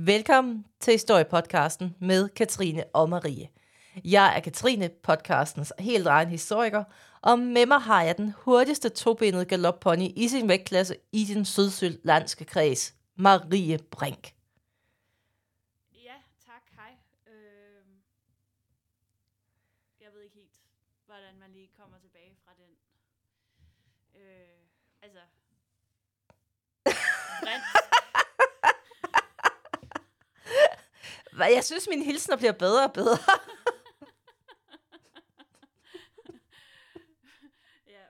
Velkommen til Historiepodcasten med Katrine og Marie. Jeg er Katrine, podcastens helt egen historiker, og med mig har jeg den hurtigste tobenede galoppony i sin vægtklasse i den sydsydlandske kreds, Marie Brink. Ja, tak. Hej. Øh, jeg ved ikke helt, hvordan man lige kommer tilbage fra den. Øh, altså... Brint. Hvad, Jeg synes, mine hilsner bliver bedre og bedre.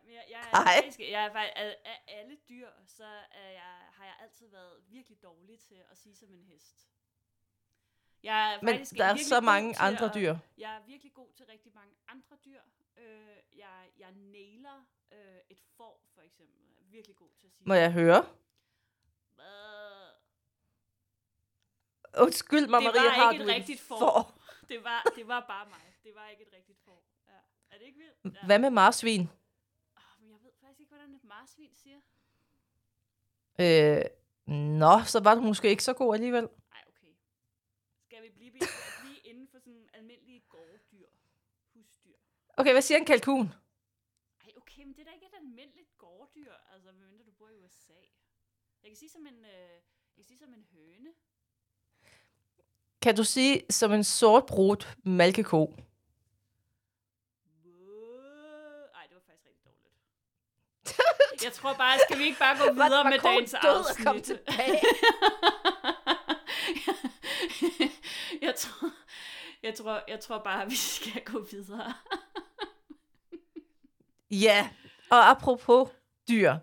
jeg, er faktisk, jeg er faktisk, af, af alle dyr, så er jeg, har jeg altid været virkelig dårlig til at sige som en hest. Jeg er Men faktisk der er så mange andre at- dyr. Jeg er virkelig god til rigtig mange andre dyr. Øh, jeg, jeg nailer øh, et får, for eksempel. Jeg er virkelig god til at sige. Må jeg høre? Øh, Undskyld mig, Det Marie, var har ikke et rigtigt får. får? det, var, det var bare mig. Det var ikke et rigtigt får. Ja. Er det ikke vildt? Ja. Hvad med marsvin? Oh, jeg ved faktisk ikke, hvordan et marsvin siger. Øh, nå, så var du måske ikke så god alligevel. Nej, okay. Skal vi blive, blive, blive inden for sådan almindelige gårddyr? Husdyr? Okay, hvad siger en kalkun? Ej, okay, men det er da ikke et almindeligt gårddyr, altså medmindre du bor i USA. Jeg kan sige som en, øh, jeg kan sige som en høne. Kan du sige som en sortbrudt malkeko? Wow. Ej, det var faktisk rigtig dårligt. Jeg tror bare, skal vi ikke bare gå videre var med dagens afsnit? kom tilbage? jeg, tror, jeg, tror, jeg tror bare, vi skal gå videre. Ja, og apropos dyr.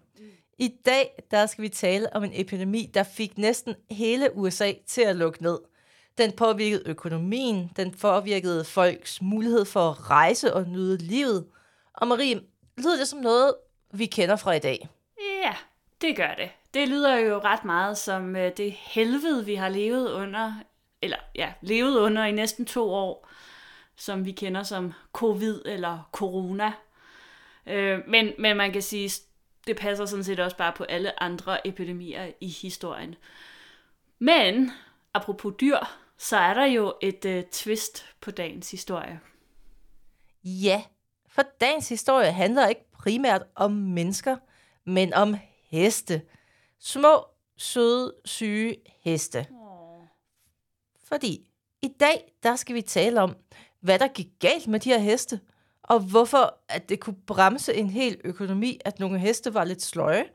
I dag, der skal vi tale om en epidemi, der fik næsten hele USA til at lukke ned. Den påvirkede økonomien, den påvirkede folks mulighed for at rejse og nyde livet. Og Marie, lyder det som noget, vi kender fra i dag? Ja, det gør det. Det lyder jo ret meget som øh, det helvede, vi har levet under, eller ja, levet under i næsten to år, som vi kender som covid eller corona. Øh, men, men man kan sige, det passer sådan set også bare på alle andre epidemier i historien. Men, apropos dyr, så er der jo et øh, twist på dagens historie. Ja, for dagens historie handler ikke primært om mennesker, men om heste. Små, søde, syge heste. Oh. Fordi i dag, der skal vi tale om, hvad der gik galt med de her heste, og hvorfor at det kunne bremse en hel økonomi, at nogle heste var lidt sløje,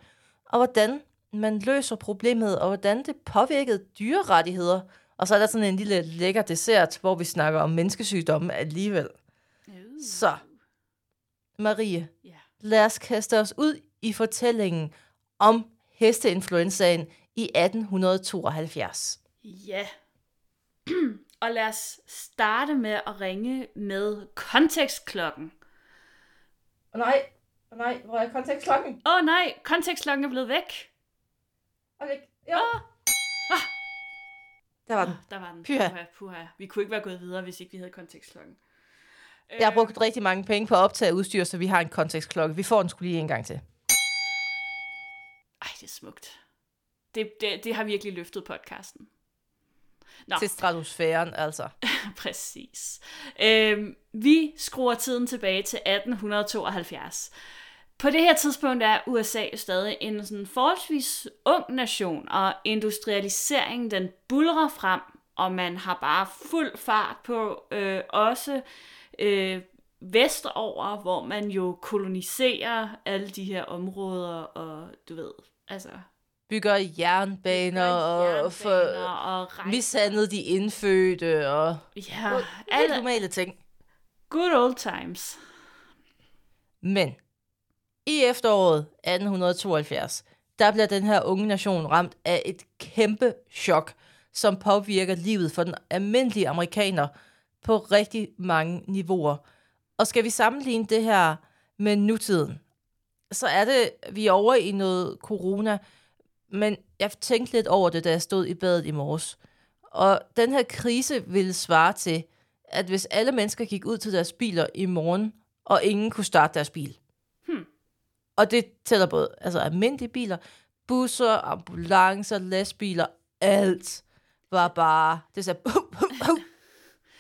og hvordan man løser problemet, og hvordan det påvirkede dyrerettigheder. Og så er der sådan en lille lækker dessert, hvor vi snakker om menneskesygdomme alligevel. Så, Marie, Ja. lad os kaste os ud i fortællingen om hesteinfluenzaen i 1872. Ja. Og lad os starte med at ringe med kontekstklokken. Åh nej, åh nej, hvor er kontekstklokken? Åh oh, nej, kontekstklokken er blevet væk. Okay, jo. Der var den. Der var den. Pyha. Puha, puha. Vi kunne ikke være gået videre, hvis ikke vi havde kontekstklokken. Jeg har brugt rigtig mange penge på at optage udstyr, så vi har en kontekstklokke. Vi får den skulle lige en gang til. Ej, det er smukt. Det, det, det har virkelig løftet podcasten. Nå, Til stratosfæren, altså. præcis. Øhm, vi skruer tiden tilbage til 1872. På det her tidspunkt er USA jo stadig en sådan forholdsvis ung nation, og industrialiseringen den bulrer frem, og man har bare fuld fart på, øh, også øh, vestover, hvor man jo koloniserer alle de her områder, og du ved, altså... Bygger jernbaner og for og rejser. de indfødte og Ja, alle normale ting. good old times. Men i efteråret 1872, der bliver den her unge nation ramt af et kæmpe chok, som påvirker livet for den almindelige amerikaner på rigtig mange niveauer. Og skal vi sammenligne det her med nutiden, så er det, vi er over i noget corona, men jeg tænkte lidt over det, da jeg stod i badet i morges. Og den her krise ville svare til, at hvis alle mennesker gik ud til deres biler i morgen, og ingen kunne starte deres bil. Og det tæller både altså almindelige biler, busser, ambulancer, lastbiler, alt. var bare, det sagde, hu, hu, hu,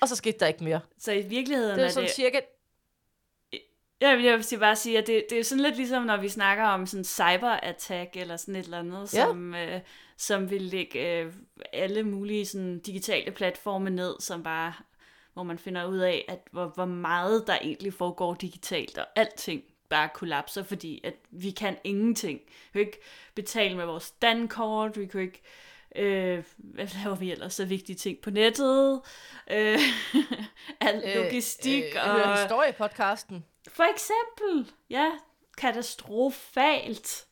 og så skete der ikke mere. Så i virkeligheden Det er var sådan det... cirka, Jeg vil, jeg vil bare sige, at det, det er sådan lidt ligesom, når vi snakker om sådan cyber-attack eller sådan et eller andet, Ja. som, øh, som vil lægge øh, alle mulige sådan, digitale platforme ned, som bare, hvor man finder ud af, at hvor, hvor meget der egentlig foregår digitalt, og alting bare kollapser, fordi at vi kan ingenting. Vi kan ikke betale med vores dankort, vi kan ikke Øh, hvad laver vi ellers så vigtige ting på nettet? Øh, al logistik øh, øh, og... historiepodcasten. For eksempel, ja, katastrofalt.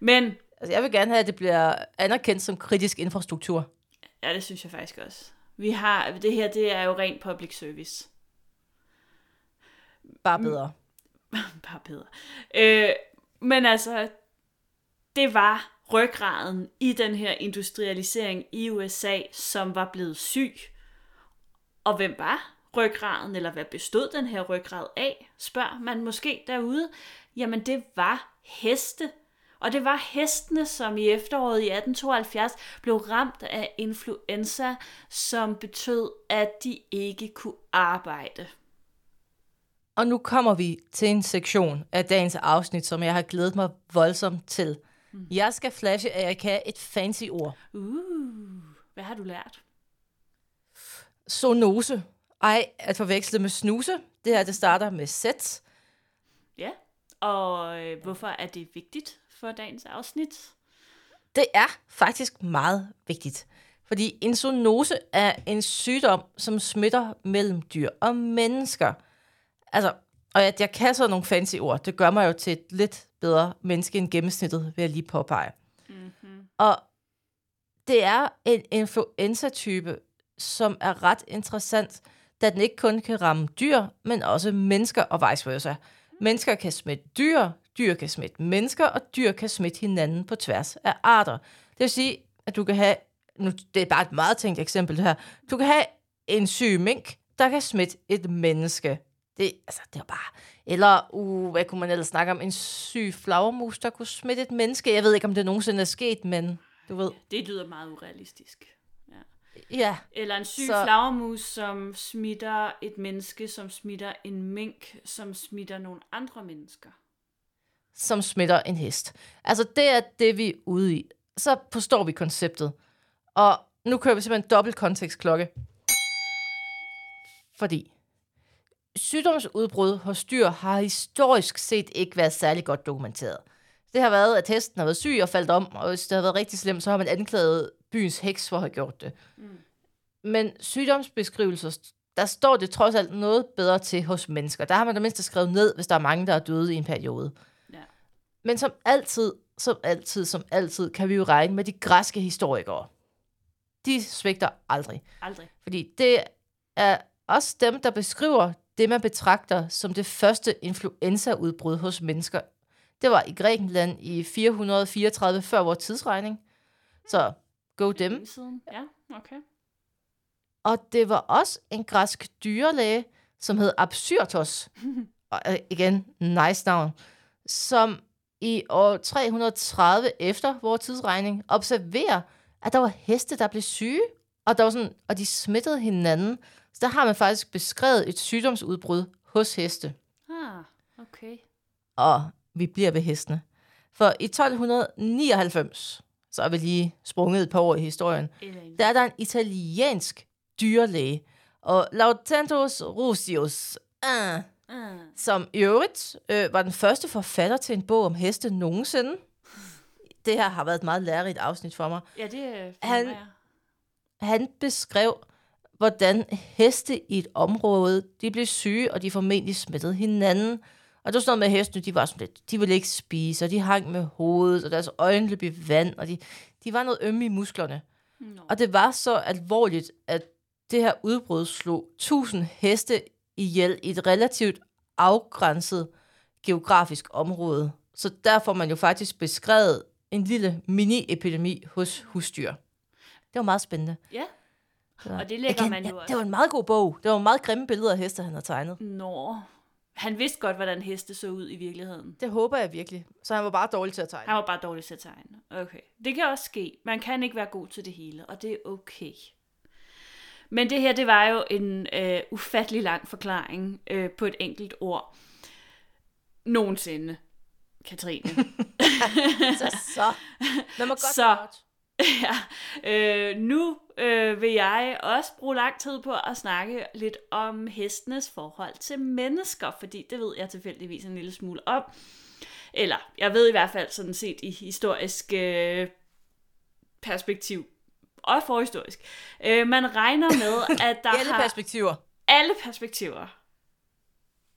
Men, Altså, jeg vil gerne have, at det bliver anerkendt som kritisk infrastruktur. ja, det synes jeg faktisk også. Vi har, det her, det er jo rent public service. Bare bedre. Bare bedre. Øh, men altså, det var ryggraden i den her industrialisering i USA, som var blevet syg. Og hvem var ryggraden, eller hvad bestod den her ryggrad af, spørger man måske derude. Jamen det var heste. Og det var hestene, som i efteråret i 1872 blev ramt af influenza, som betød, at de ikke kunne arbejde. Og nu kommer vi til en sektion af dagens afsnit, som jeg har glædet mig voldsomt til. Jeg skal flashe Erika et fancy ord. Uh, hvad har du lært? Zonose. Ej, at forveksle med snuse. Det her, det starter med sæt. Ja, og øh, hvorfor er det vigtigt for dagens afsnit? Det er faktisk meget vigtigt. Fordi en zoonose er en sygdom, som smitter mellem dyr og mennesker. Altså, og at jeg kan så nogle fancy ord, det gør mig jo til et lidt bedre menneske end gennemsnittet, vil jeg lige påpege. Mm-hmm. Og det er en influenza-type, som er ret interessant, da den ikke kun kan ramme dyr, men også mennesker og vice versa. Mennesker kan smitte dyr, dyr kan smitte mennesker, og dyr kan smitte hinanden på tværs af arter. Det vil sige, at du kan have, nu, det er bare et meget tænkt eksempel det her, du kan have en syg mink, der kan smitte et menneske. Det, altså, det er bare... Eller, uh, hvad kunne man ellers snakke om? En syg flagermus, der kunne smitte et menneske. Jeg ved ikke, om det nogensinde er sket, men du ved. Det lyder meget urealistisk. Ja. Ja, Eller en syg så... flagermus, som smitter et menneske, som smitter en mink, som smitter nogle andre mennesker. som smitter en hest. Altså, det er det, vi er ude i. Så forstår vi konceptet. Og nu kører vi simpelthen dobbelt kontekstklokke. Fordi sygdomsudbrud hos dyr har historisk set ikke været særlig godt dokumenteret. Det har været, at hesten har været syg og faldt om, og hvis det har været rigtig slemt, så har man anklaget byens heks for at have gjort det. Mm. Men sygdomsbeskrivelser, der står det trods alt noget bedre til hos mennesker. Der har man da mindst skrevet ned, hvis der er mange, der er døde i en periode. Ja. Men som altid, som altid, som altid, kan vi jo regne med de græske historikere. De svigter aldrig. Aldrig. Fordi det er også dem, der beskriver det, man betragter som det første influenzaudbrud hos mennesker. Det var i Grækenland i 434 før vores tidsregning. Så go dem. Ja, okay. Og det var også en græsk dyrlæge, som hed Absyrtos. Og øh, igen, nice navn. Som i år 330 efter vores tidsregning observerer, at der var heste, der blev syge, og, der var sådan, og de smittede hinanden. Så der har man faktisk beskrevet et sygdomsudbrud hos heste. Ah, okay. Og vi bliver ved hestene. For i 1299, så er vi lige sprunget et par år i historien, der er der en italiensk dyrlæge, og Lautentus Rusius, uh, Ah, som i øvrigt øh, var den første forfatter til en bog om heste nogensinde. Det her har været et meget lærerigt afsnit for mig. ja, det er Han- jeg. Han beskrev, hvordan heste i et område, de blev syge, og de formentlig smittede hinanden. Og det var sådan noget med, at hestene, de var sådan lidt, de ville ikke spise, og de hang med hovedet, og deres øjne løb i vand, og de, de var noget ømme i musklerne. Nå. Og det var så alvorligt, at det her udbrud slog 1000 heste ihjel i et relativt afgrænset geografisk område. Så der får man jo faktisk beskrevet en lille mini-epidemi hos husdyr. Det var meget spændende. Ja, Så, og det lægger igen, man jo ja, også. Det var en meget god bog. Det var meget grimme billeder af heste, han havde tegnet. Nå, han vidste godt, hvordan heste så ud i virkeligheden. Det håber jeg virkelig. Så han var bare dårlig til at tegne. Han var bare dårlig til at tegne. Okay. Det kan også ske. Man kan ikke være god til det hele, og det er okay. Men det her, det var jo en øh, ufattelig lang forklaring øh, på et enkelt ord. Nogensinde, Katrine. så, så. Men må godt Så. godt. ja, øh, nu øh, vil jeg også bruge lang tid på at snakke lidt om hestenes forhold til mennesker, fordi det ved jeg tilfældigvis en lille smule om. Eller, jeg ved i hvert fald sådan set i historisk øh, perspektiv, og forhistorisk. Øh, man regner med, at der alle har perspektiver. alle perspektiver.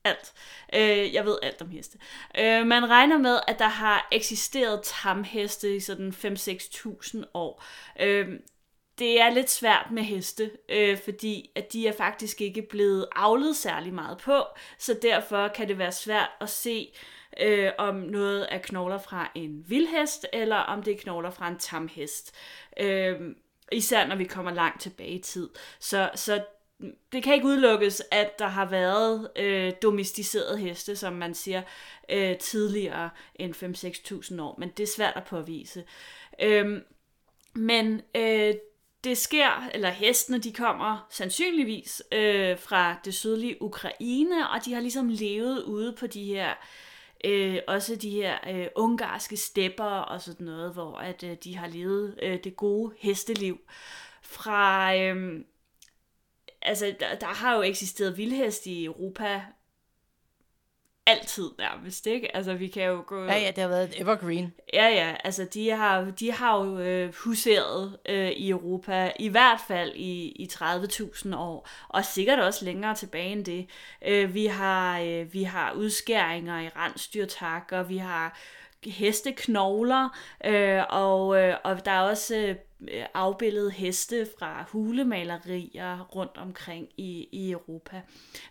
Alt. Øh, jeg ved alt om heste. Øh, man regner med, at der har eksisteret tamheste i sådan 5-6.000 år. Øh, det er lidt svært med heste, øh, fordi at de er faktisk ikke blevet avlet særlig meget på, så derfor kan det være svært at se, øh, om noget er knogler fra en vildhest, eller om det er knogler fra en tamhest. Øh, især når vi kommer langt tilbage i tid. Så, så det kan ikke udelukkes, at der har været øh, domesticerede heste, som man siger, øh, tidligere end 5-6.000 år, men det er svært at påvise. Øhm, men øh, det sker, eller hestene, de kommer sandsynligvis øh, fra det sydlige Ukraine, og de har ligesom levet ude på de her, øh, også de her øh, ungarske stepper og sådan noget, hvor at øh, de har levet øh, det gode hesteliv. Fra, øh, altså, der, der har jo eksisteret vildhest i Europa altid nærmest, ikke? Altså, vi kan jo gå... Ja, ja, det har været et evergreen. Ja, ja, altså de har, de har jo øh, huseret øh, i Europa, i hvert fald i, i 30.000 år, og sikkert også længere tilbage end det. Øh, vi, har, øh, vi har udskæringer i rensdyrtakker, vi har hesteknogler, øh, og, øh, og der er også øh, afbildet heste fra hulemalerier rundt omkring i, i Europa.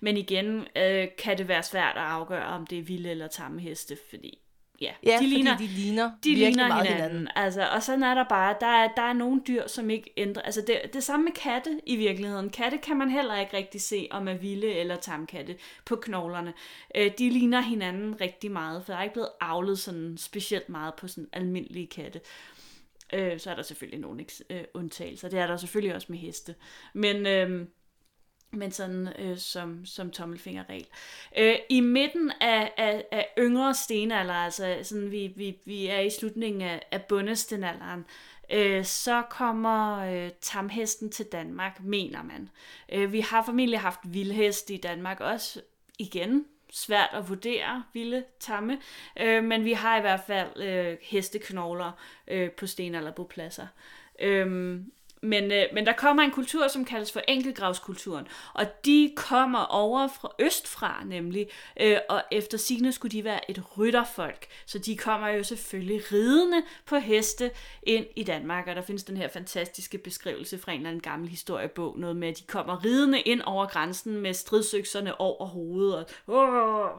Men igen øh, kan det være svært at afgøre, om det er vilde eller tamme heste, fordi ja, Ja, de ligner, de ligner de ligner hinanden. hinanden. Altså, og sådan er der bare, der er, der er nogle dyr, som ikke ændrer, altså det, det samme med katte i virkeligheden. Katte kan man heller ikke rigtig se, om er vilde eller tamkatte på knoglerne. Øh, de ligner hinanden rigtig meget, for der er ikke blevet avlet sådan specielt meget på sådan almindelige katte. Øh, så er der selvfølgelig nogle øh, undtagelser. Det er der selvfølgelig også med heste. Men... Øh, men sådan øh, som, som tommelfingerregel. Øh, I midten af, af, af yngre stenalder, altså sådan vi, vi, vi er i slutningen af, af bundestenalderen, øh, så kommer øh, tamhesten til Danmark, mener man. Øh, vi har formentlig haft vildheste i Danmark også, igen, svært at vurdere vilde tamme, øh, men vi har i hvert fald øh, hesteknogler øh, på stenalderbopladser. Øh, men, øh, men der kommer en kultur, som kaldes for enkelgravskulturen, og de kommer over fra østfra nemlig, øh, og efter sigende skulle de være et rytterfolk, så de kommer jo selvfølgelig ridende på heste ind i Danmark, og der findes den her fantastiske beskrivelse fra en eller anden gammel historiebog, noget med, at de kommer ridende ind over grænsen med stridsøkserne over hovedet, og åh,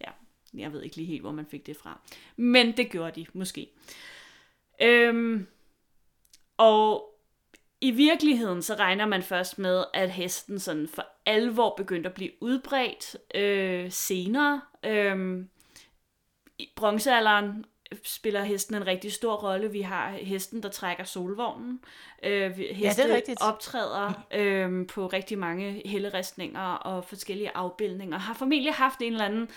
ja, jeg ved ikke lige helt, hvor man fik det fra, men det gjorde de måske. Øhm, og i virkeligheden så regner man først med, at hesten sådan for alvor begyndte at blive udbredt øh, senere. Øh, I bronzealderen spiller hesten en rigtig stor rolle. Vi har hesten, der trækker solvognen. Øh, heste det er rigtigt. optræder øh, på rigtig mange helleristninger og forskellige afbildninger. Har formentlig haft en eller anden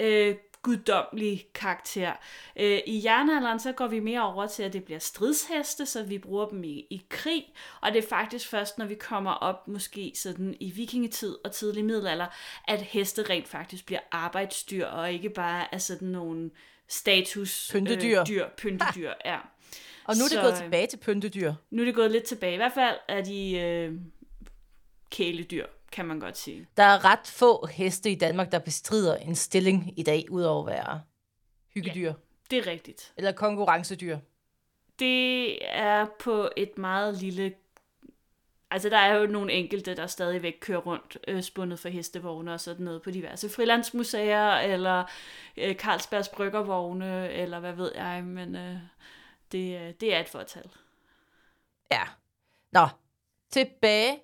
øh, guddommelig karakter. Øh, I jernalderen så går vi mere over til, at det bliver stridsheste, så vi bruger dem i, i krig, og det er faktisk først, når vi kommer op måske sådan i vikingetid og tidlig middelalder, at heste rent faktisk bliver arbejdsdyr, og ikke bare er sådan nogle status Pyntedyr. Øh, dyr, pyntedyr, ja. Og nu er det Så, gået øh, tilbage til pyntedyr. Nu er det gået lidt tilbage. I hvert fald er de øh, kæledyr, kan man godt sige. Der er ret få heste i Danmark, der bestrider en stilling i dag, udover at være hyggedyr. Det er rigtigt. Eller konkurrencedyr. Det er på et meget lille... Altså, der er jo nogle enkelte, der stadigvæk kører rundt øh, spundet for hestevogne og sådan noget på diverse frilandsmuseer, eller øh, Carlsbergs bryggervogne, eller hvad ved jeg, men øh, det, øh, det er et fortal. Ja. Nå, tilbage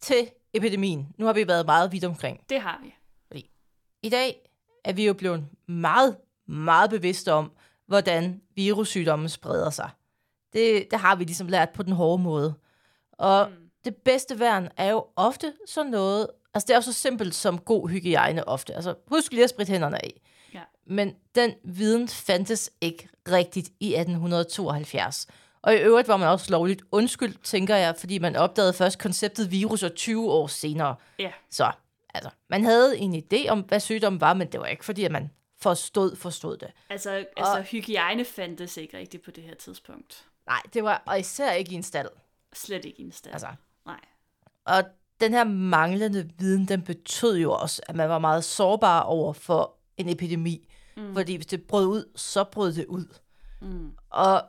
til epidemien. Nu har vi været meget vidt omkring. Det har vi. Fordi i dag er vi jo blevet meget, meget bevidste om, hvordan virussygdommen spreder sig. Det, det har vi ligesom lært på den hårde måde. Og mm. det bedste værn er jo ofte sådan noget, altså det er jo så simpelt som god hygiejne ofte. Altså husk lige at spritte hænderne af. Ja. Men den viden fandtes ikke rigtigt i 1872. Og i øvrigt var man også lovligt undskyldt, tænker jeg, fordi man opdagede først konceptet virus og 20 år senere. Ja. Så altså, man havde en idé om, hvad sygdommen var, men det var ikke fordi, at man forstod, forstod det. Altså, altså og... hygiejne fandtes ikke rigtigt på det her tidspunkt. Nej, det var og især ikke i en stald. Slet ikke i en stald. Altså. Nej. Og den her manglende viden, den betød jo også, at man var meget sårbar over for en epidemi. Mm. Fordi hvis det brød ud, så brød det ud. Mm. Og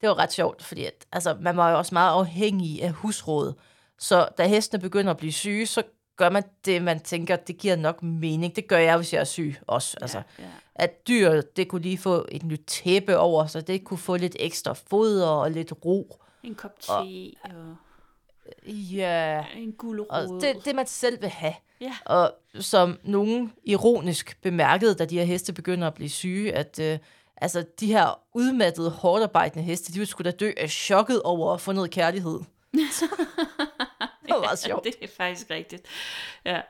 det var ret sjovt, fordi at, altså, man var jo også meget afhængig af husråd. Så da hestene begynder at blive syge, så gør man det, man tænker, det giver nok mening. Det gør jeg, hvis jeg er syg også. Ja, altså, ja. At dyr, det kunne lige få et nyt tæppe over, så det kunne få lidt ekstra foder og lidt ro. En kop te og, og Ja, en gulerod. det, det man selv vil have. Ja. Og som nogen ironisk bemærkede, da de her heste begynder at blive syge, at øh, altså, de her udmattede, hårdarbejdende heste, de ville sgu da dø af chokket over at få noget kærlighed. det var meget sjovt. det er faktisk rigtigt. Ja.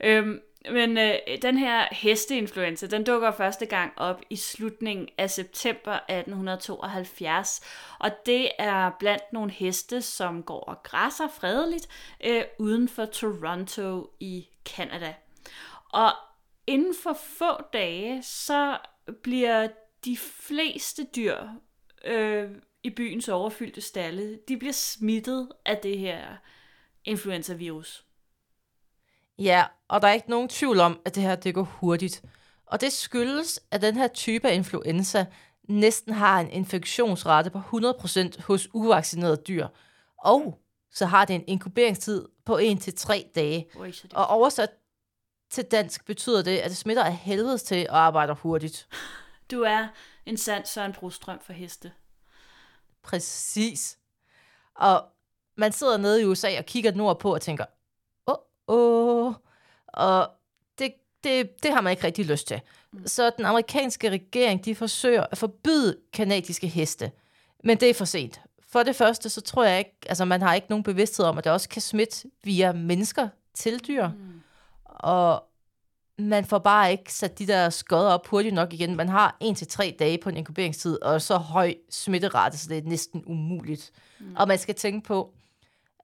Øhm, men øh, den her hesteinfluenza, den dukker første gang op i slutningen af september 1872, og det er blandt nogle heste, som går og græsser fredeligt øh, uden for Toronto i Canada. Og inden for få dage, så bliver de fleste dyr øh, i byens overfyldte stalle, de bliver smittet af det her influenza-virus. Ja, og der er ikke nogen tvivl om, at det her det går hurtigt. Og det skyldes, at den her type af influenza næsten har en infektionsrate på 100% hos uvaccinerede dyr. Og så har det en inkuberingstid på 1-3 dage. Og oversat til dansk betyder det, at det smitter af helvedes til og arbejder hurtigt. Du er en sand Søren Brostrøm for heste. Præcis. Og man sidder nede i USA og kigger nordpå og tænker, åh, åh. Og det, det, det har man ikke rigtig lyst til. Mm. Så den amerikanske regering, de forsøger at forbyde kanadiske heste. Men det er for sent. For det første, så tror jeg ikke, altså man har ikke nogen bevidsthed om, at det også kan smitte via mennesker til dyr. Mm. Og man får bare ikke sat de der skodder op hurtigt nok igen. Man har en til tre dage på en inkuberingstid, og så høj smitterate, så det er næsten umuligt. Mm. Og man skal tænke på,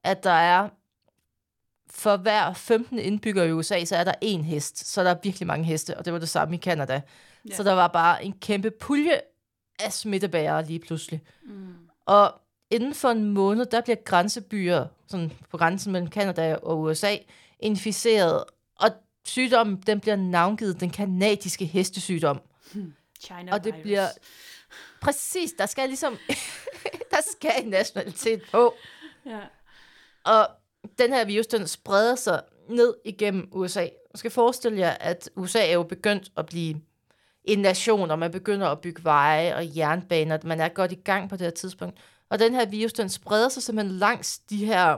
at der er for hver 15 indbygger i USA, så er der en hest. Så der er virkelig mange heste, og det var det samme i Canada. Ja. Så der var bare en kæmpe pulje af smittebærere lige pludselig. Mm. Og inden for en måned, der bliver grænsebyer, sådan på grænsen mellem Canada og USA, inficeret. Og sygdommen, den bliver navngivet den kanadiske hestesygdom. China Og det virus. bliver- Præcis, der skal ligesom, der skal en nationalitet på. Ja. Og den her virus, den spreder sig ned igennem USA. Man skal forestille jer, at USA er jo begyndt at blive en nation, og man begynder at bygge veje og jernbaner. Man er godt i gang på det her tidspunkt. Og den her virus, den spreder sig simpelthen langs de her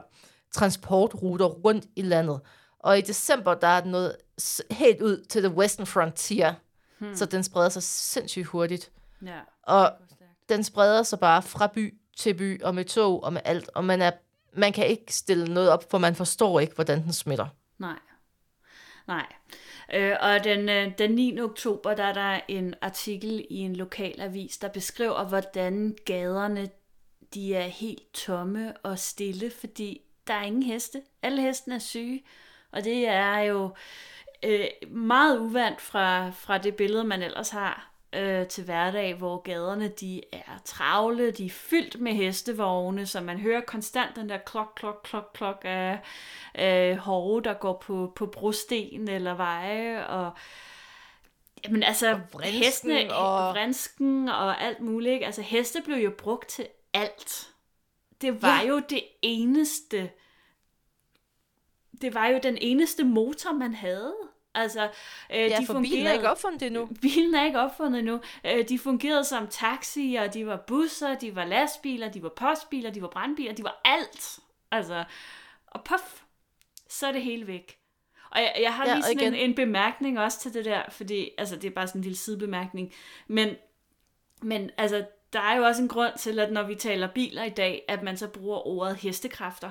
transportruter rundt i landet. Og i december, der er den s- helt ud til the western frontier. Hmm. Så den spreder sig sindssygt hurtigt. ja. Og den spreder sig bare fra by til by, og med tog og med alt. Og man, er, man kan ikke stille noget op, for man forstår ikke, hvordan den smitter. Nej. Nej. Øh, og den, øh, den 9. oktober, der er der en artikel i en lokal avis, der beskriver, hvordan gaderne de er helt tomme og stille, fordi der er ingen heste. Alle hestene er syge, og det er jo øh, meget uvandt fra, fra det billede, man ellers har øh, til hverdag, hvor gaderne de er travle, de er fyldt med hestevogne, så man hører konstant den der klok, klok, klok, klok af øh, hove, der går på, på brosten eller veje, og Jamen altså, vrinsken hestene, og- og... vrinsken og alt muligt, ikke? altså heste blev jo brugt til alt. Det var ja. jo det eneste, det var jo den eneste motor, man havde. Altså, øh, Ja, de for bilen er fungerede- ikke opfundet endnu. Bilen er ikke opfundet endnu. Øh, de fungerede som taxier, de var busser, de var lastbiler, de var postbiler, de var brandbiler, de var alt. Altså, og puff, så er det hele væk. Og jeg, jeg har Ja, lige sådan en, en bemærkning også til det der, fordi altså, det er bare sådan en lille sidebemærkning. Men, men altså, der er jo også en grund til, at når vi taler biler i dag, at man så bruger ordet hestekræfter.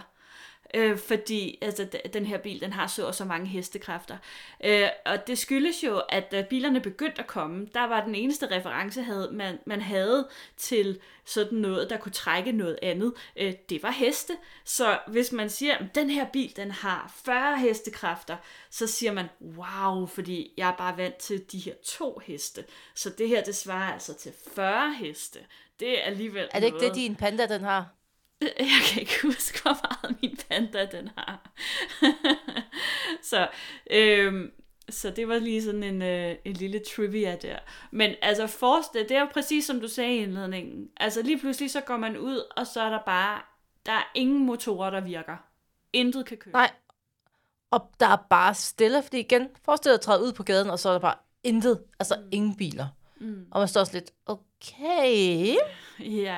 Øh, fordi altså, den her bil, den har så og så mange hestekræfter. Øh, og det skyldes jo, at da bilerne begyndte at komme, der var den eneste reference, havde, man, man havde til sådan noget, der kunne trække noget andet, øh, det var heste. Så hvis man siger, at den her bil, den har 40 hestekræfter, så siger man, wow, fordi jeg er bare vant til de her to heste. Så det her, det svarer altså til 40 heste. Det er alligevel Er det ikke noget. det, din panda, den har? Jeg kan ikke huske, hvor meget min panda den har. så, øhm, så det var lige sådan en, øh, en lille trivia der. Men altså, forestil, det er jo præcis som du sagde i indledningen. Altså lige pludselig så går man ud, og så er der bare, der er ingen motorer, der virker. Intet kan køre. Nej. Og der er bare stille, fordi igen, forestil dig at træde ud på gaden, og så er der bare intet, altså mm. ingen biler. Mm. Og man står også lidt, okay. Ja,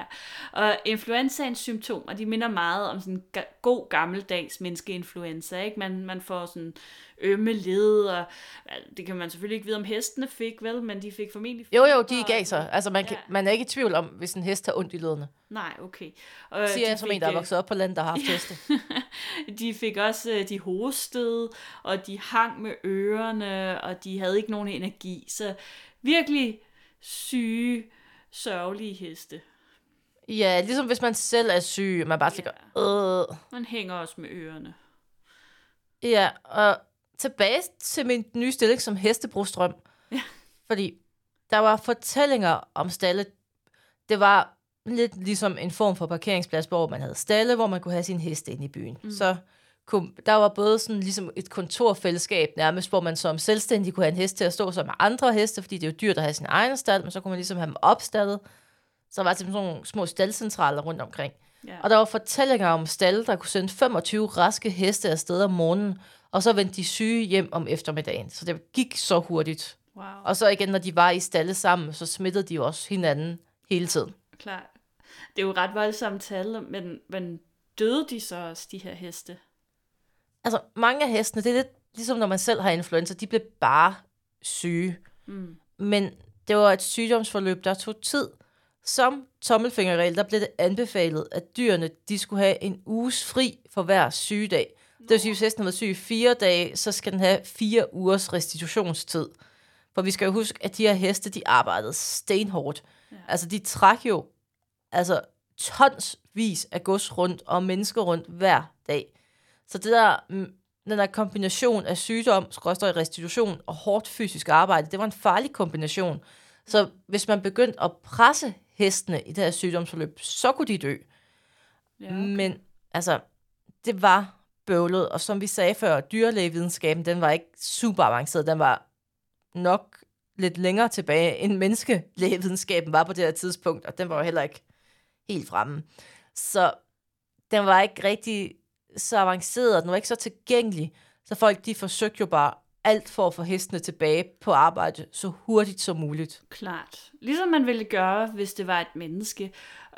og influenzaens symptomer, de minder meget om sådan ga- god gammeldags menneskeinfluenza, ikke? Man, man får sådan ømme led, og ja, det kan man selvfølgelig ikke vide, om hestene fik, vel, men de fik formentlig... Jo, jo, de gav sig. Altså, man, kan, man er ikke i tvivl om, hvis en hest har ondt i ledene. Nej, okay. Og Siger jeg som fik, en, der er øh, vokset op på landet, der har haft heste. De fik også, øh, de hostede, og de hang med ørerne, og de havde ikke nogen energi. Så virkelig syge, sørgelige heste. Ja, ligesom hvis man selv er syg, og man bare tænker, øh. Man hænger også med ørerne. Ja, og tilbage til min nye stilling som hestebrustrøm. Ja. Fordi der var fortællinger om stalle. Det var lidt ligesom en form for parkeringsplads, hvor man havde stalle, hvor man kunne have sin heste ind i byen. Mm. Så der var både sådan ligesom et kontorfællesskab nærmest, hvor man som selvstændig kunne have en hest til at stå med andre heste, fordi det er jo dyrt at have sin egen stald, men så kunne man ligesom have dem opstallet. Så der var sådan nogle små staldcentraler rundt omkring. Ja. Og der var fortællinger om stalle, der kunne sende 25 raske heste afsted om morgenen, og så vendte de syge hjem om eftermiddagen. Så det gik så hurtigt. Wow, Og så igen, når de var i stalle sammen, så smittede de også hinanden hele tiden. klart. Det er jo ret voldsomt tal, men, men døde de så også, de her heste? Altså, mange af hestene, det er lidt ligesom når man selv har influenza, de blev bare syge. Mm. Men det var et sygdomsforløb, der tog tid. Som tommelfingerregel, der blev det anbefalet, at dyrene de skulle have en uges fri for hver sygedag. Det vil sige, hvis hesten har været syg i fire dage, så skal den have fire ugers restitutionstid. For vi skal jo huske, at de her heste, de arbejdede stenhårdt. Ja. Altså, de trak jo altså, tonsvis af gods rundt og mennesker rundt hver dag. Så det der, mm, den der kombination af sygdom, skråstrej restitution og hårdt fysisk arbejde, det var en farlig kombination. Så hvis man begyndte at presse hestene i det her sygdomsforløb, så kunne de dø. Ja, Okay. Men altså, det var bøvlet, og som vi sagde før, dyrlægevidenskaben, den var ikke super avanceret, den var nok lidt længere tilbage, end menneskelægevidenskaben var på det her tidspunkt, og den var jo heller ikke helt fremme. Så den var ikke rigtig så avanceret, og den var ikke så tilgængelig, så folk de forsøgte jo bare alt for at få hestene tilbage på arbejde så hurtigt som muligt. Klart. Ligesom man ville gøre, hvis det var et menneske.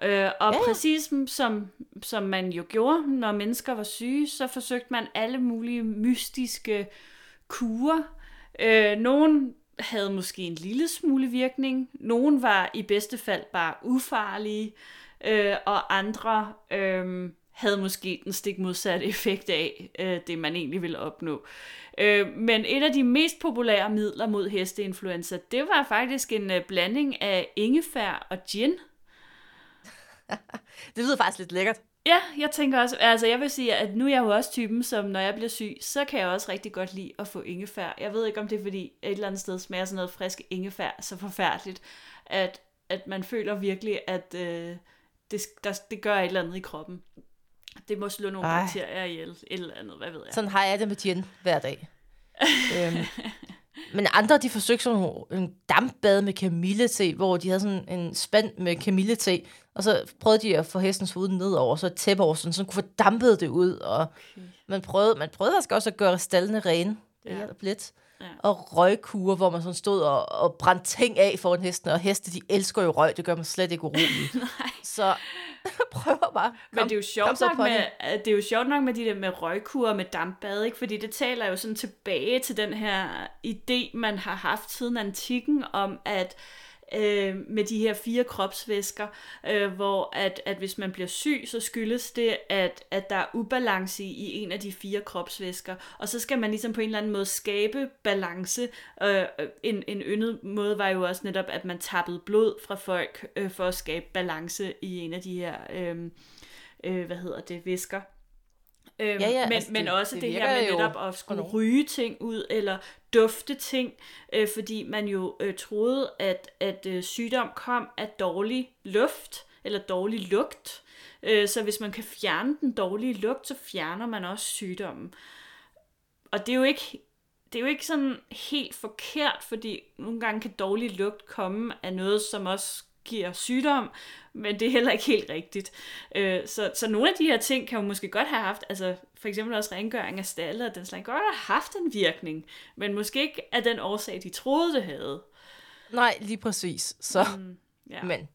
Øh, og Ja, præcis som, som man jo gjorde, når mennesker var syge, så forsøgte man alle mulige mystiske kurer. Øh, nogen havde måske en lille smule virkning. Nogen var i bedste fald bare ufarlige. Øh, og andre øh, havde måske den stik modsatte effekt af øh, det, man egentlig ville opnå. Øh, men et af de mest populære midler mod hesteinfluenza, det var faktisk en øh, blanding af ingefær og gin. Det lyder faktisk lidt lækkert. Ja, jeg tænker også, altså jeg vil sige, at nu er jeg jo også typen, som når jeg bliver syg, så kan jeg også rigtig godt lide at få ingefær. Jeg ved ikke, om det er fordi et eller andet sted smager sådan noget frisk ingefær så forfærdeligt, at, at man føler virkelig, at øh, det, der, det gør et eller andet i kroppen. Det må slå nogle Ej. bakterier ihjel, et eller andet, hvad ved jeg. Sådan har jeg det med gin hver dag. øhm, men andre, de forsøgte sådan en dampbad med kamillete, hvor de havde sådan en spand med kamillete, og så prøvede de at få hestens hoved nedover, så et tæppe over, sådan, så kunne få dampet det ud, og Okay. man prøvede, man prøvede faktisk også at gøre stallene rene. Det Ja. lidt. Ja. Og røgkurer, hvor man sådan stod og, og brændte ting af foran hestene, og heste, de elsker jo røg, det gør man slet ikke urolig. Så prøver bare. Kom, Men det er jo sjovt nok med, det er jo sjovt nok med de der med røgkurer med dampbad, ikke? fordi det taler jo sådan tilbage til den her idé, man har haft siden antikken om, at øh, med de her fire kropsvæsker, øh, hvor at, at hvis man bliver syg, så skyldes det, at, at der er ubalance i, i en af de fire kropsvæsker, og så skal man ligesom på en eller anden måde skabe balance. Øh, øh en, en yndet måde var jo også netop, at man tappede blod fra folk øh, for at skabe balance i en af de her, øh, øh, hvad hedder det, væsker. Øhm, ja, ja, men, altså men det, også det, det her med netop at skulle ryge ting ud, eller dufte ting, øh, fordi man jo øh, troede, at, at øh, sygdom kom af dårlig luft, eller dårlig lugt. Øh, så hvis man kan fjerne den dårlige lugt, så fjerner man også sygdommen. Og det er jo ikke det er jo ikke sådan helt forkert, fordi nogle gange kan dårlig lugt komme af noget, som også giver sygdom, men det er heller ikke helt rigtigt. Øh, så, så nogle af de her ting kan jo måske godt have haft, altså for eksempel også rengøring af stalle og den slags, godt have haft en virkning, men måske ikke af den årsag, de troede, det havde. Nej, lige præcis. Så, mm, ja. men...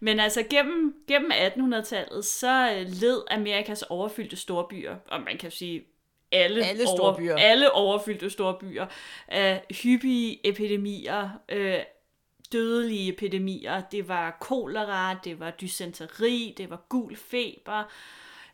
Men altså gennem, gennem 1800-tallet, så øh, led Amerikas overfyldte storbyer, og man kan sige alle, alle, over, byer. alle overfyldte store byer, af hyppige epidemier, øh, dødelige epidemier. Det var kolera, det var dysenteri, det var gul feber.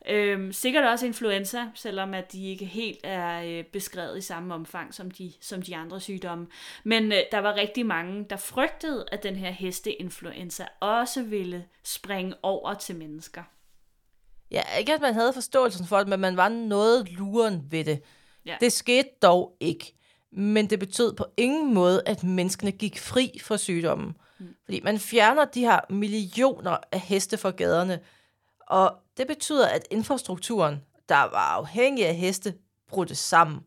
Øhm, sikkert også influenza, selvom at de ikke helt er øh, beskrevet i samme omfang som de, som de andre sygdomme. Men øh, der var rigtig mange, der frygtede, at den her hesteinfluenza også ville springe over til mennesker. Ja, ikke at man havde forståelsen for det, men man var noget luren ved det. Ja. Det skete dog ikke men det betød på ingen måde, at menneskene gik fri fra sygdommen. Mm. Fordi man fjerner de her millioner af heste fra gaderne, og det betyder, at infrastrukturen, der var afhængig af heste, brudte sammen.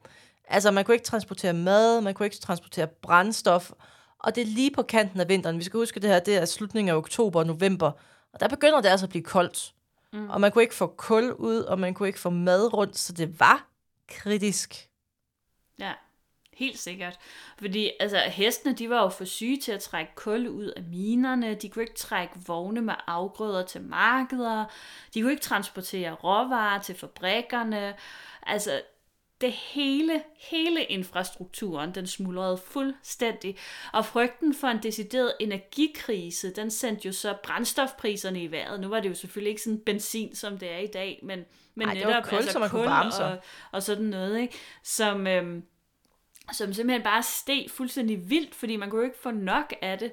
Altså, man kunne ikke transportere mad, man kunne ikke transportere brændstof, og det er lige på kanten af vinteren. Vi skal huske, at det her det er slutningen af oktober og november, og der begynder det altså at blive koldt. Mm. Og man kunne ikke få kul ud, og man kunne ikke få mad rundt, så det var kritisk. Ja. Helt sikkert. Fordi altså, hestene de var jo for syge til at trække kul ud af minerne. De kunne ikke trække vogne med afgrøder til markeder. De kunne ikke transportere råvarer til fabrikkerne. Altså, det hele, hele infrastrukturen, den smuldrede fuldstændig. Og frygten for en decideret energikrise, den sendte jo så brændstofpriserne i vejret. Nu var det jo selvfølgelig ikke sådan benzin, som det er i dag, men, men Ej, netop kul, altså, som man kul kunne varme sig. Og, og sådan noget, ikke? Som, øhm, som simpelthen bare steg fuldstændig vildt, fordi man kunne jo ikke få nok af det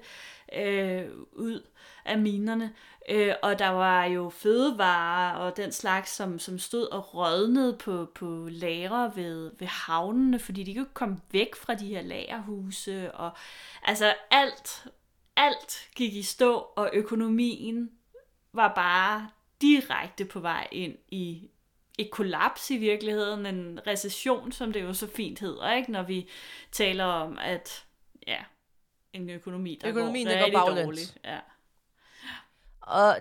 øh, ud af minerne. Øh, og der var jo fødevarer og den slags, som, som stod og rådnede på, på lager ved, ved havnene, fordi de kunne komme væk fra de her lagerhuse. Og, altså alt, alt gik i stå, og økonomien var bare direkte på vej ind i et kollaps i virkeligheden, en recession, som det jo så fint hedder, ikke? når vi taler om, at ja, en økonomi, der Økonomien, går rigtig dårligt. Ja. Og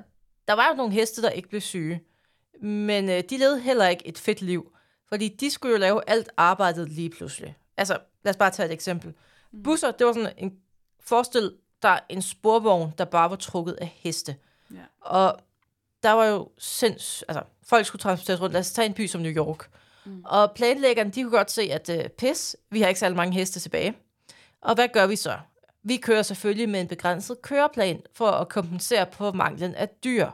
der var jo nogle heste, der ikke blev syge, men øh, de levede heller ikke et fedt liv, fordi de skulle jo lave alt arbejdet lige pludselig. Altså, lad os bare tage et eksempel. Mm. Busser, det var sådan en, forestil dig en sporvogn, der bare var trukket af heste. Ja. Og der var jo sinds... Altså, folk skulle transporteres rundt. Lad os tage en by som New York. Mm. Og planlæggerne, de kunne godt se, at uh, pis, vi har ikke særlig mange heste tilbage. Og hvad gør vi så? Vi kører selvfølgelig med en begrænset køreplan for at kompensere på manglen af dyr.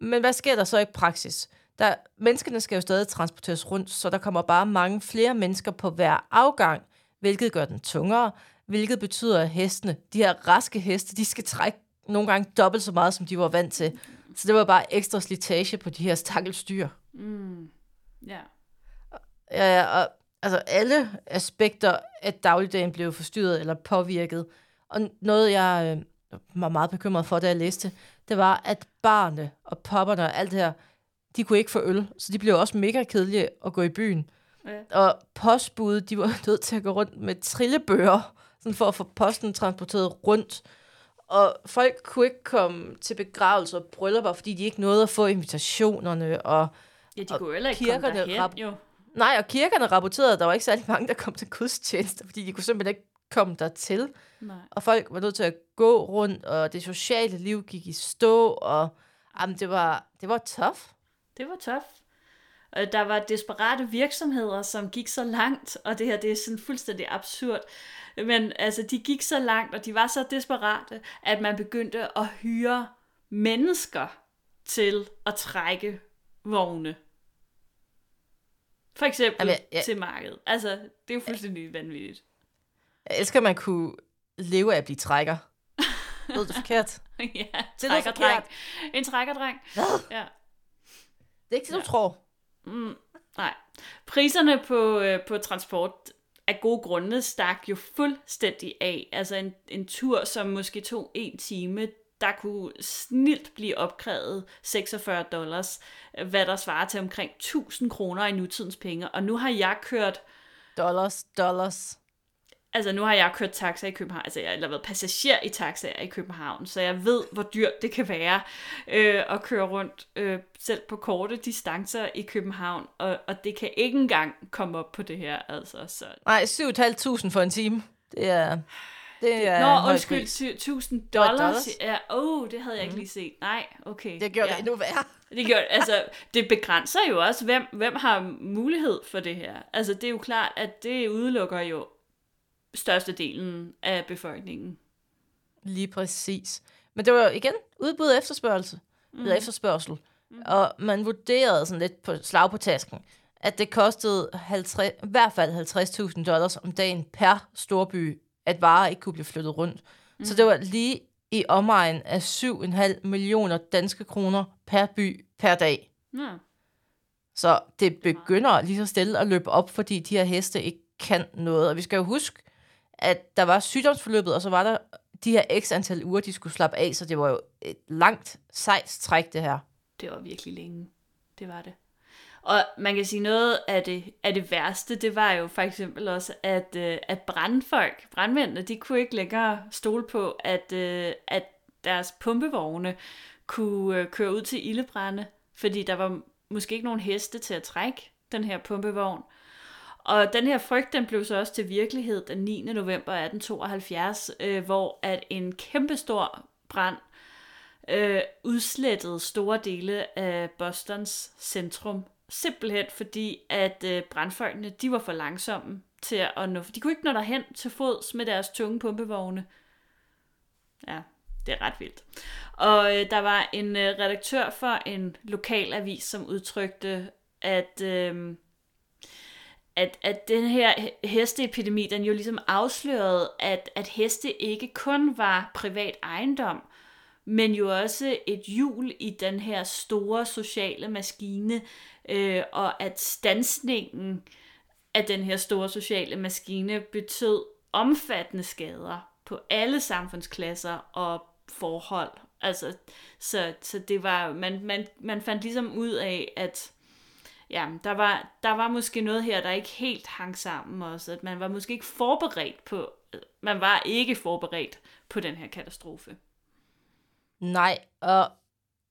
Men hvad sker der så i praksis? Der, menneskene skal jo stadig transporteres rundt, så der kommer bare mange flere mennesker på hver afgang, hvilket gør den tungere, hvilket betyder, at hestene, de her raske heste, de skal trække nogle gange dobbelt så meget, som de var vant til. Så det var bare ekstra slitage på de her stakkels dyr. Mm. Ja. Ja, og altså alle aspekter af dagligdagen blev forstyrret eller påvirket. Og noget, jeg øh, var meget bekymret for, da jeg læste, det var, at barne og popperne og alt det her, de kunne ikke få øl, så de blev også mega kedelige at gå i byen. Ja. Og postbud, de var nødt til at gå rundt med trillebøger, sådan for at få posten transporteret rundt. Og folk kunne ikke komme til begravelser og bryllupper, fordi de ikke nåede at få invitationerne. Og, ja, de kunne heller ikke komme derhen, jo. Nej, og kirkerne rapporterede, at der var ikke særlig mange, der kom til gudstjenester, fordi de kunne simpelthen ikke komme dertil. Nej. Og folk var nødt til at gå rundt, og det sociale liv gik i stå, og jamen, det var, det var tough. Det var tough. Og der var desperate virksomheder, som gik så langt, og det her det er sådan fuldstændig absurd. Men altså, de gik så langt, og de var så desperate, at man begyndte at hyre mennesker til at trække vogne. For eksempel Jamen, Jamen, ja. ja. til markedet. Altså, det er jo fuldstændig vanvittigt. Jeg elsker, at man kunne leve af at blive trækker. Lød det forkert? ja, trækkerdreng. En trækkerdreng. Hvad? Ja. Det er ikke det, du Ja. tror. Mm, nej. Priserne på, øh, på transport af gode grunde stak jo fuldstændig af. Altså en, en tur, som måske tog en time, der kunne snilt blive opkrævet 46 dollars, hvad der svarer til omkring 1000 kroner i nutidens penge. Og nu har jeg kørt, Dollars, dollars altså nu har jeg kørt taxa i København, altså jeg har været passager i taxaer i København, så jeg ved, hvor dyrt det kan være øh, at køre rundt øh, selv på korte distancer i København, og, og det kan ikke engang komme op på det her, altså. Så. Nej, 7.500 for en time. Det er... Det er Nå, undskyld, pris. 1000 Det var dollars. dollars. Ja, oh, det havde jeg ikke lige set. Nej, okay. Det gjort ja. det endnu værre. Det gjorde, altså, det begrænser jo også, hvem, hvem har mulighed for det her. Altså, det er jo klart, at det udelukker jo størstedelen af befolkningen. Lige præcis. Men det var jo igen udbud og efterspørgsel. Mm. Eller efterspørgsel. Mm. Og man vurderede sådan lidt på slag på tasken, at det kostede 50, i hvert fald 50.000 dollars om dagen per storby, at varer ikke kunne blive flyttet rundt. Mm. Så det var lige i omegn af 7,5 millioner danske kroner per by per dag. Ja. Så det begynder lige så stille at løbe op, fordi de her heste ikke kan noget. Og vi skal jo huske, at der var sygdomsforløbet, og så var der de her x antal uger, de skulle slappe af, så det var jo et langt, sejt træk, det her. Det var virkelig længe. Det var det. Og man kan sige noget af det, af det værste, det var jo for eksempel også, at, øh, at brandfolk, brandmændene, de kunne ikke længere stole på, at, øh, at deres pumpevogne kunne øh, køre ud til ildebrænde, fordi der var måske ikke nogen heste til at trække den her pumpevogn. Og den her frygt, den blev så også til virkelighed den 9. november 1872, øh, hvor at en kæmpestor brand øh, udslettede store dele af Bostons centrum. Simpelthen fordi, at øh, brandfolkene, de var for langsomme til at nå, de kunne ikke nå derhen til fods med deres tunge pumpevogne. Ja, det er ret vildt. Og øh, der var en øh, redaktør for en lokal avis, som udtrykte, at, øh, at, at den her hesteepidemi, den jo ligesom afslørede, at, at heste ikke kun var privat ejendom, men jo også et hjul i den her store sociale maskine, øh, og at stansningen af den her store sociale maskine betød omfattende skader på alle samfundsklasser og forhold. Altså, så, så det var, man, man, man fandt ligesom ud af, at ja, der var, der var måske noget her, der ikke helt hang sammen også, at man var måske ikke forberedt på, man var ikke forberedt på den her katastrofe. Nej, og,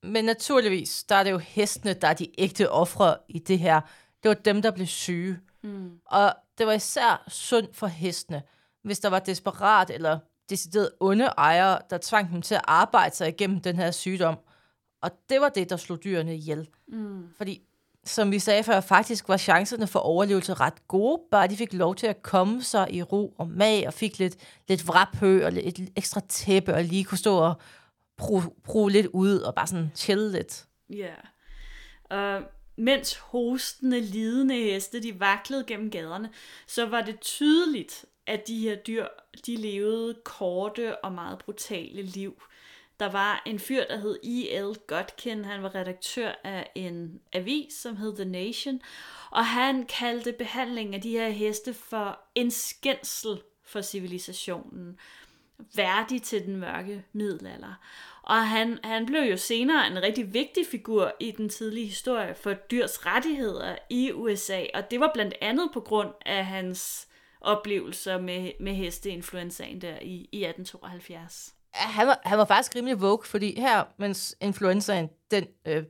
men naturligvis, der er det jo hestene, der er de ægte ofre i det her. Det var dem, der blev syge. Mm. Og det var især synd for hestene, hvis der var desperat eller decideret onde ejere, der tvang dem til at arbejde sig igennem den her sygdom. Og det var det, der slog dyrene ihjel. Mm. Fordi, som vi sagde før, faktisk var chancerne for overlevelse ret gode, bare de fik lov til at komme sig i ro og mag, og fik lidt, lidt vraphø og lidt, et ekstra tæppe, og lige kunne stå og bruge, lidt ud, og bare sådan chill lidt. Ja. Og mens hostende, lidende heste, de vaklede gennem gaderne, så var det tydeligt, at de her dyr, de levede korte og meget brutale liv. Der var en fyr, der hed E.L. Godkin. Han var redaktør af en avis, som hed The Nation. Og han kaldte behandlingen af de her heste for en skændsel for civilisationen. Værdig til den mørke middelalder. Og han, han blev jo senere en rigtig vigtig figur i den tidlige historie for dyrs rettigheder i USA. Og det var blandt andet på grund af hans oplevelser med, med hesteinfluenzaen der i, i 1872 han var, han var faktisk rimelig vogue, fordi her, mens influenzaen, den øh,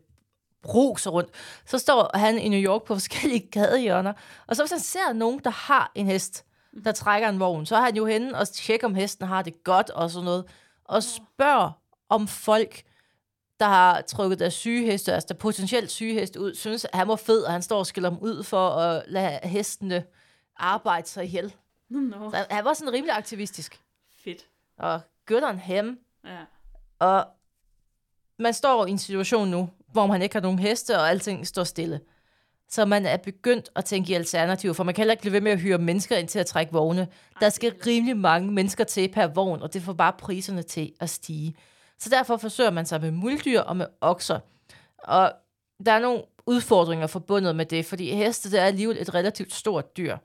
bruser rundt. Så står han i New York på forskellige gadehjørner, og så hvis han ser nogen, der har en hest, der trækker en vogn, så er han jo henne og tjekker, om hesten har det godt og sådan noget, og spørger om folk, der har trykket deres sygeheste, altså der potentielt sygeheste ud, synes, at han var fed, og han står og skiller dem ud for at lade hestene arbejde sig ihjel. Nå, Så han- han var sådan rimelig aktivistisk. fedt. Og good on him. Ja. Og man står i en situation nu, hvor man ikke har nogen heste, og alting står stille. Så man er begyndt at tænke i alternativer, for man kan heller ikke lade være med at hyre mennesker ind til at trække vogne. Der skal rimelig mange mennesker til per vogn, og det får bare priserne til at stige. Så derfor forsøger man sig med muldyr og med okser. Og der er nogle udfordringer forbundet med det, fordi heste det er alligevel et relativt stort dyr.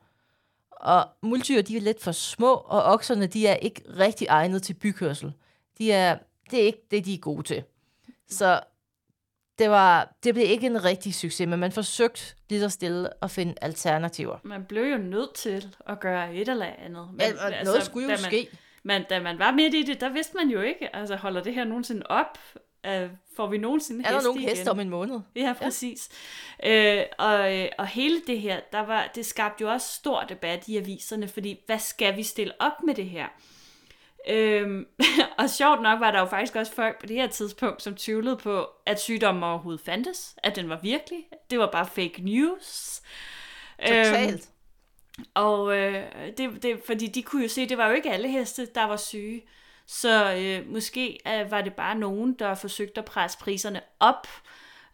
Og muldyr, de er lidt for små, og okserne, de er ikke rigtig egnet til bykørsel. De er, det er ikke det, de er gode til. Så det, var, det blev ikke en rigtig succes, men man forsøgte lige så stille at finde alternativer. Man blev jo nødt til at gøre et eller andet. Men, Men, altså, noget skulle jo da man, ske. Men da man var midt i det, der vidste man jo ikke, altså holder det her nogensinde op? Uh, får vi nogensinde Er der heste nogen heste om en måned? Ja, præcis. Ja. Øh, og, øh, og hele det her, der var, det skabte jo også stor debat i aviserne, fordi hvad skal vi stille op med det her? Øhm, og sjovt nok var der jo faktisk også folk på det her tidspunkt, som tvivlede på, at sygdommen overhovedet fandtes, at den var virkelig. Det var bare fake news. Øhm, Totalt. og øh, det, det, fordi de kunne jo se, det var jo ikke alle heste, der var syge. Så øh, måske øh, var det bare nogen, der forsøgte at presse priserne op,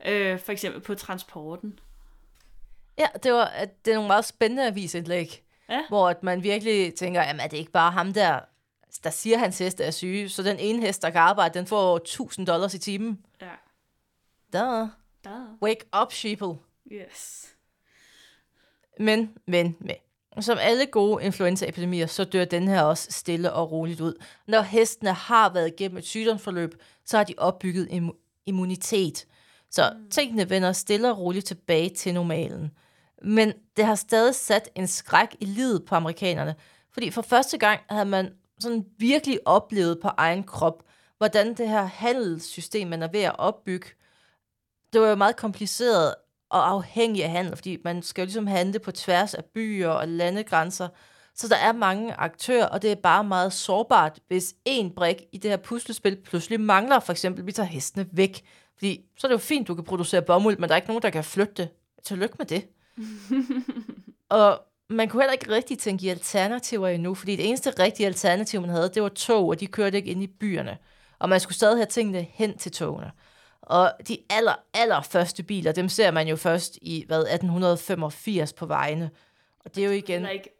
øh, for eksempel på transporten. Ja, det, var, at det er nogle meget spændende avisindlæg, Ja. hvor at man virkelig tænker, jamen er det ikke bare ham der, der siger, at hans heste er syge, så den ene hest, der kan arbejde, den får over 1000 dollars i timen. Ja. Da. Der. Wake up, sheeple. Yes. Men, men, men. Som alle gode influenzaepidemier, så dør den her også stille og roligt ud. Når hestene har været igennem et sygdomsforløb, så har de opbygget immu- immunitet. Så mm. tingene vender stille og roligt tilbage til normalen. Men det har stadig sat en skræk i livet på amerikanerne, fordi for første gang havde man sådan virkelig oplevet på egen krop, hvordan det her handelssystem, man er ved at opbygge, det var jo meget kompliceret og afhængig af handel, fordi man skal jo ligesom handle på tværs af byer og landegrænser. Så der er mange aktører, og det er bare meget sårbart, hvis en brik i det her puslespil pludselig mangler. For eksempel, vi tager hestene væk. Fordi så er det jo fint, du kan producere bomuld, men der er ikke nogen, der kan flytte det. Tillykke med det. og man kunne heller ikke rigtig tænke i alternativer endnu, fordi det eneste rigtige alternativ, man havde, det var tog, og de kørte ikke ind i byerne. Og man skulle stadig have tingene hen til togene. Og de aller, aller første biler, dem ser man jo først i, hvad, 1885 på vejene. Og det er jo igen, Eller ikke,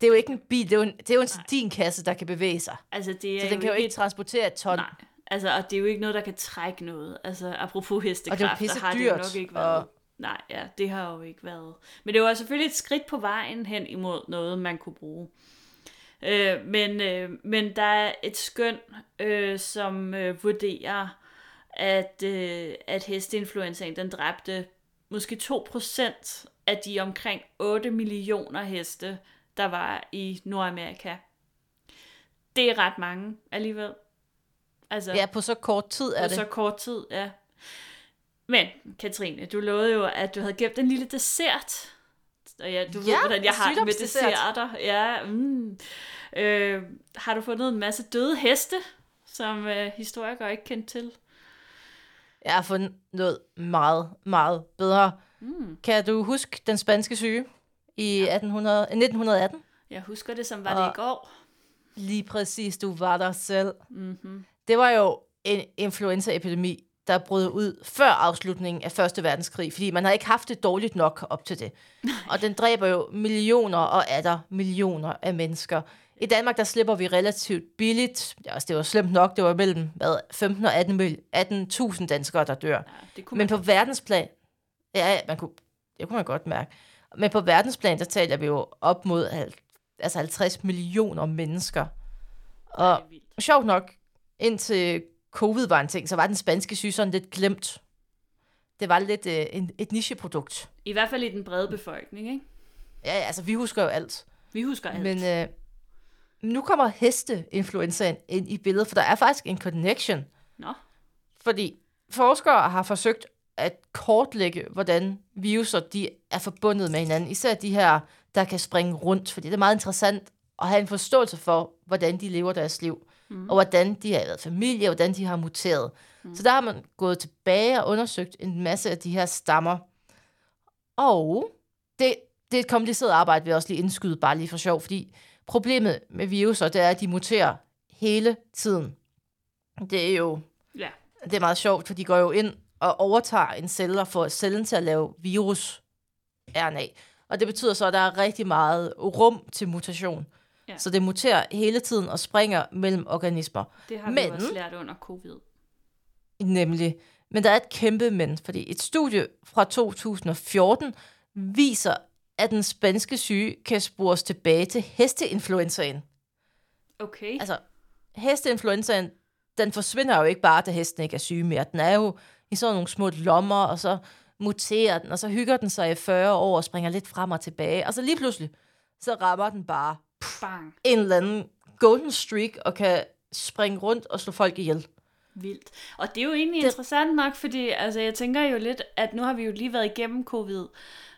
det er jo ikke en bil, det er jo en, det er jo en din kasse, der kan bevæge sig. altså det er Så den kan jo ikke et- transportere et ton. Nej, altså, og det er jo ikke noget, der kan trække noget. Altså, apropos der har det jo dyrt, nok ikke været. og- Nej, ja, det har jo ikke været. Men det var selvfølgelig et skridt på vejen hen imod noget, man kunne bruge. Øh, men, øh, men der er et skøn, øh, som øh, vurderer, at, øh, at hesteinfluenzaen, den dræbte måske 2% af de omkring 8 millioner heste, der var i Nordamerika. Det er ret mange alligevel. Altså, Ja, på så kort tid er på det. så kort tid, ja. Men, Katrine, du lovede jo, at du havde gemt en lille dessert. Og ja, du ved, Ja, hvordan jeg har det med desserter. Ja, mm. øh, har du fundet en masse døde heste, som øh, historikere ikke kendte til? Jeg har fundet noget meget, meget bedre. Mm. Kan du huske den spanske syge i 1800, 1918? Jeg husker det, som var det i går. Lige præcis, du var der selv. Mm-hmm. Det var jo en influenzaepidemi, der brød ud før afslutningen af Første Verdenskrig, fordi man har ikke haft det dårligt nok op til det. Og den dræber jo millioner og atter millioner af mennesker. I Danmark, der slipper vi relativt billigt. Ja, altså, det var slemt nok, det var mellem hvad, 15 og 18 mil- 18.000 danskere, der dør. Ja, Men på verdensplan, ja, man kunne, det kunne man godt mærke. Men på verdensplan, der taler vi jo op mod al- altså 50 millioner mennesker. Og sjovt nok, indtil covid var en ting, så var den spanske syge sådan lidt glemt. Det var lidt øh, en, et nicheprodukt. I hvert fald i den brede befolkning, ikke? Ja, ja, altså vi husker jo alt. Vi husker alt. Men øh, nu kommer hesteinfluenzaen ind i billedet, for der er faktisk en connection. Nå, Fordi forskere har forsøgt at kortlægge, hvordan viruser de er forbundet med hinanden. Især de her, der kan springe rundt, fordi det er meget interessant at have en forståelse for, hvordan de lever deres liv, mm. og hvordan de har været familie, og hvordan de har muteret. Mm. Så der har man gået tilbage og undersøgt en masse af de her stammer. Og det, det er et kompliceret arbejde, vil jeg også lige indskyde, bare lige for sjov, fordi problemet med viruser, det er, at de muterer hele tiden. Det er jo Ja. det er meget sjovt, for de går jo ind og overtager en celle og får cellen til at lave virus RNA. Og det betyder så, at der er rigtig meget rum til mutation. Ja. Så det muterer hele tiden og springer mellem organismer. Det har vi Men- også lært under covid. Nemlig. Men der er et kæmpe men, fordi et studie fra 2014 viser, at den spanske syge kan spores tilbage til hesteinfluenzaen. Okay. Altså, hesteinfluenzaen, den forsvinder jo ikke bare, da hesten ikke er syge mere. Den er jo i sådan nogle små lommer, og så muterer den, og så hygger den sig i 40 år og springer lidt frem og tilbage. Og så lige pludselig, så rammer den bare Bang. en eller anden golden streak og kan springe rundt og slå folk ihjel. Vildt. Og det er jo egentlig Det- interessant nok, fordi altså, jeg tænker jo lidt, at nu har vi jo lige været igennem covid,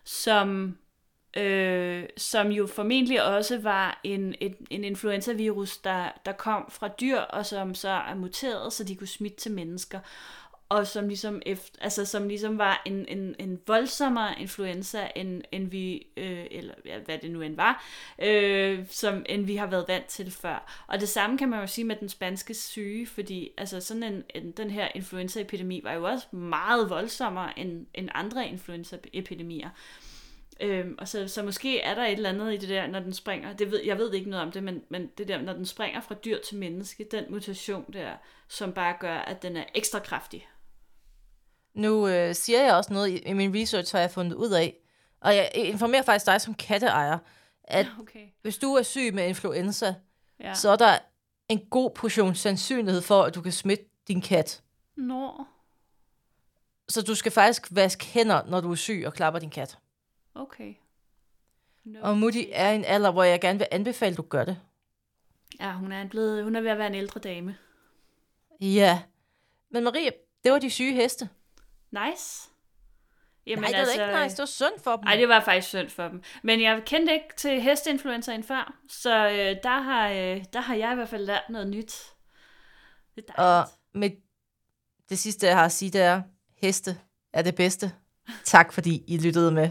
som, øh, som jo formentlig også var en, en, en influenzavirus, der, der kom fra dyr, og som så er muteret, så de kunne smitte til mennesker. Og som ligesom, efter, altså, som ligesom var en, en, en voldsommere influenza, end, end vi, øh, eller ja, hvad det nu end var, øh, som, end vi har været vant til før. Og det samme kan man jo sige med den spanske syge, fordi altså sådan en, en, den her influenzaepidemi var jo også meget voldsommere end, end andre influenzaepidemier. Øhm, og så, så måske er der et eller andet i det der, når den springer, det ved, jeg ved ikke noget om det, men, men det der, når den springer fra dyr til menneske, den mutation der, som bare gør, at den er ekstra kraftig. Nu øh, siger jeg også noget i, i min research, har jeg fundet ud af, og jeg informerer faktisk dig som katteejer, at Okay. hvis du er syg med influenza, Ja. ja. så er der en god portion sandsynlighed for, at du kan smitte din kat. Nå, Så du skal faktisk vaske hænder, når du er syg og klapper din kat. Okay. No. Og Moody er en alder, hvor jeg gerne vil anbefale, at du gør det. Ja, hun er, blevet, hun er ved at være en ældre dame. Ja. Men Marie, det var de syge heste. Nice. Jamen, Nej, det altså... ikke nice. Det var synd for dem. Nej, det var faktisk synd for dem. Men jeg kendte ikke til hesteinfluenzaen før, så øh, der, har, øh, der har jeg i hvert fald lært noget nyt. Det er Og med det sidste, jeg har at sige, det er, heste er det bedste. Tak fordi I lyttede med.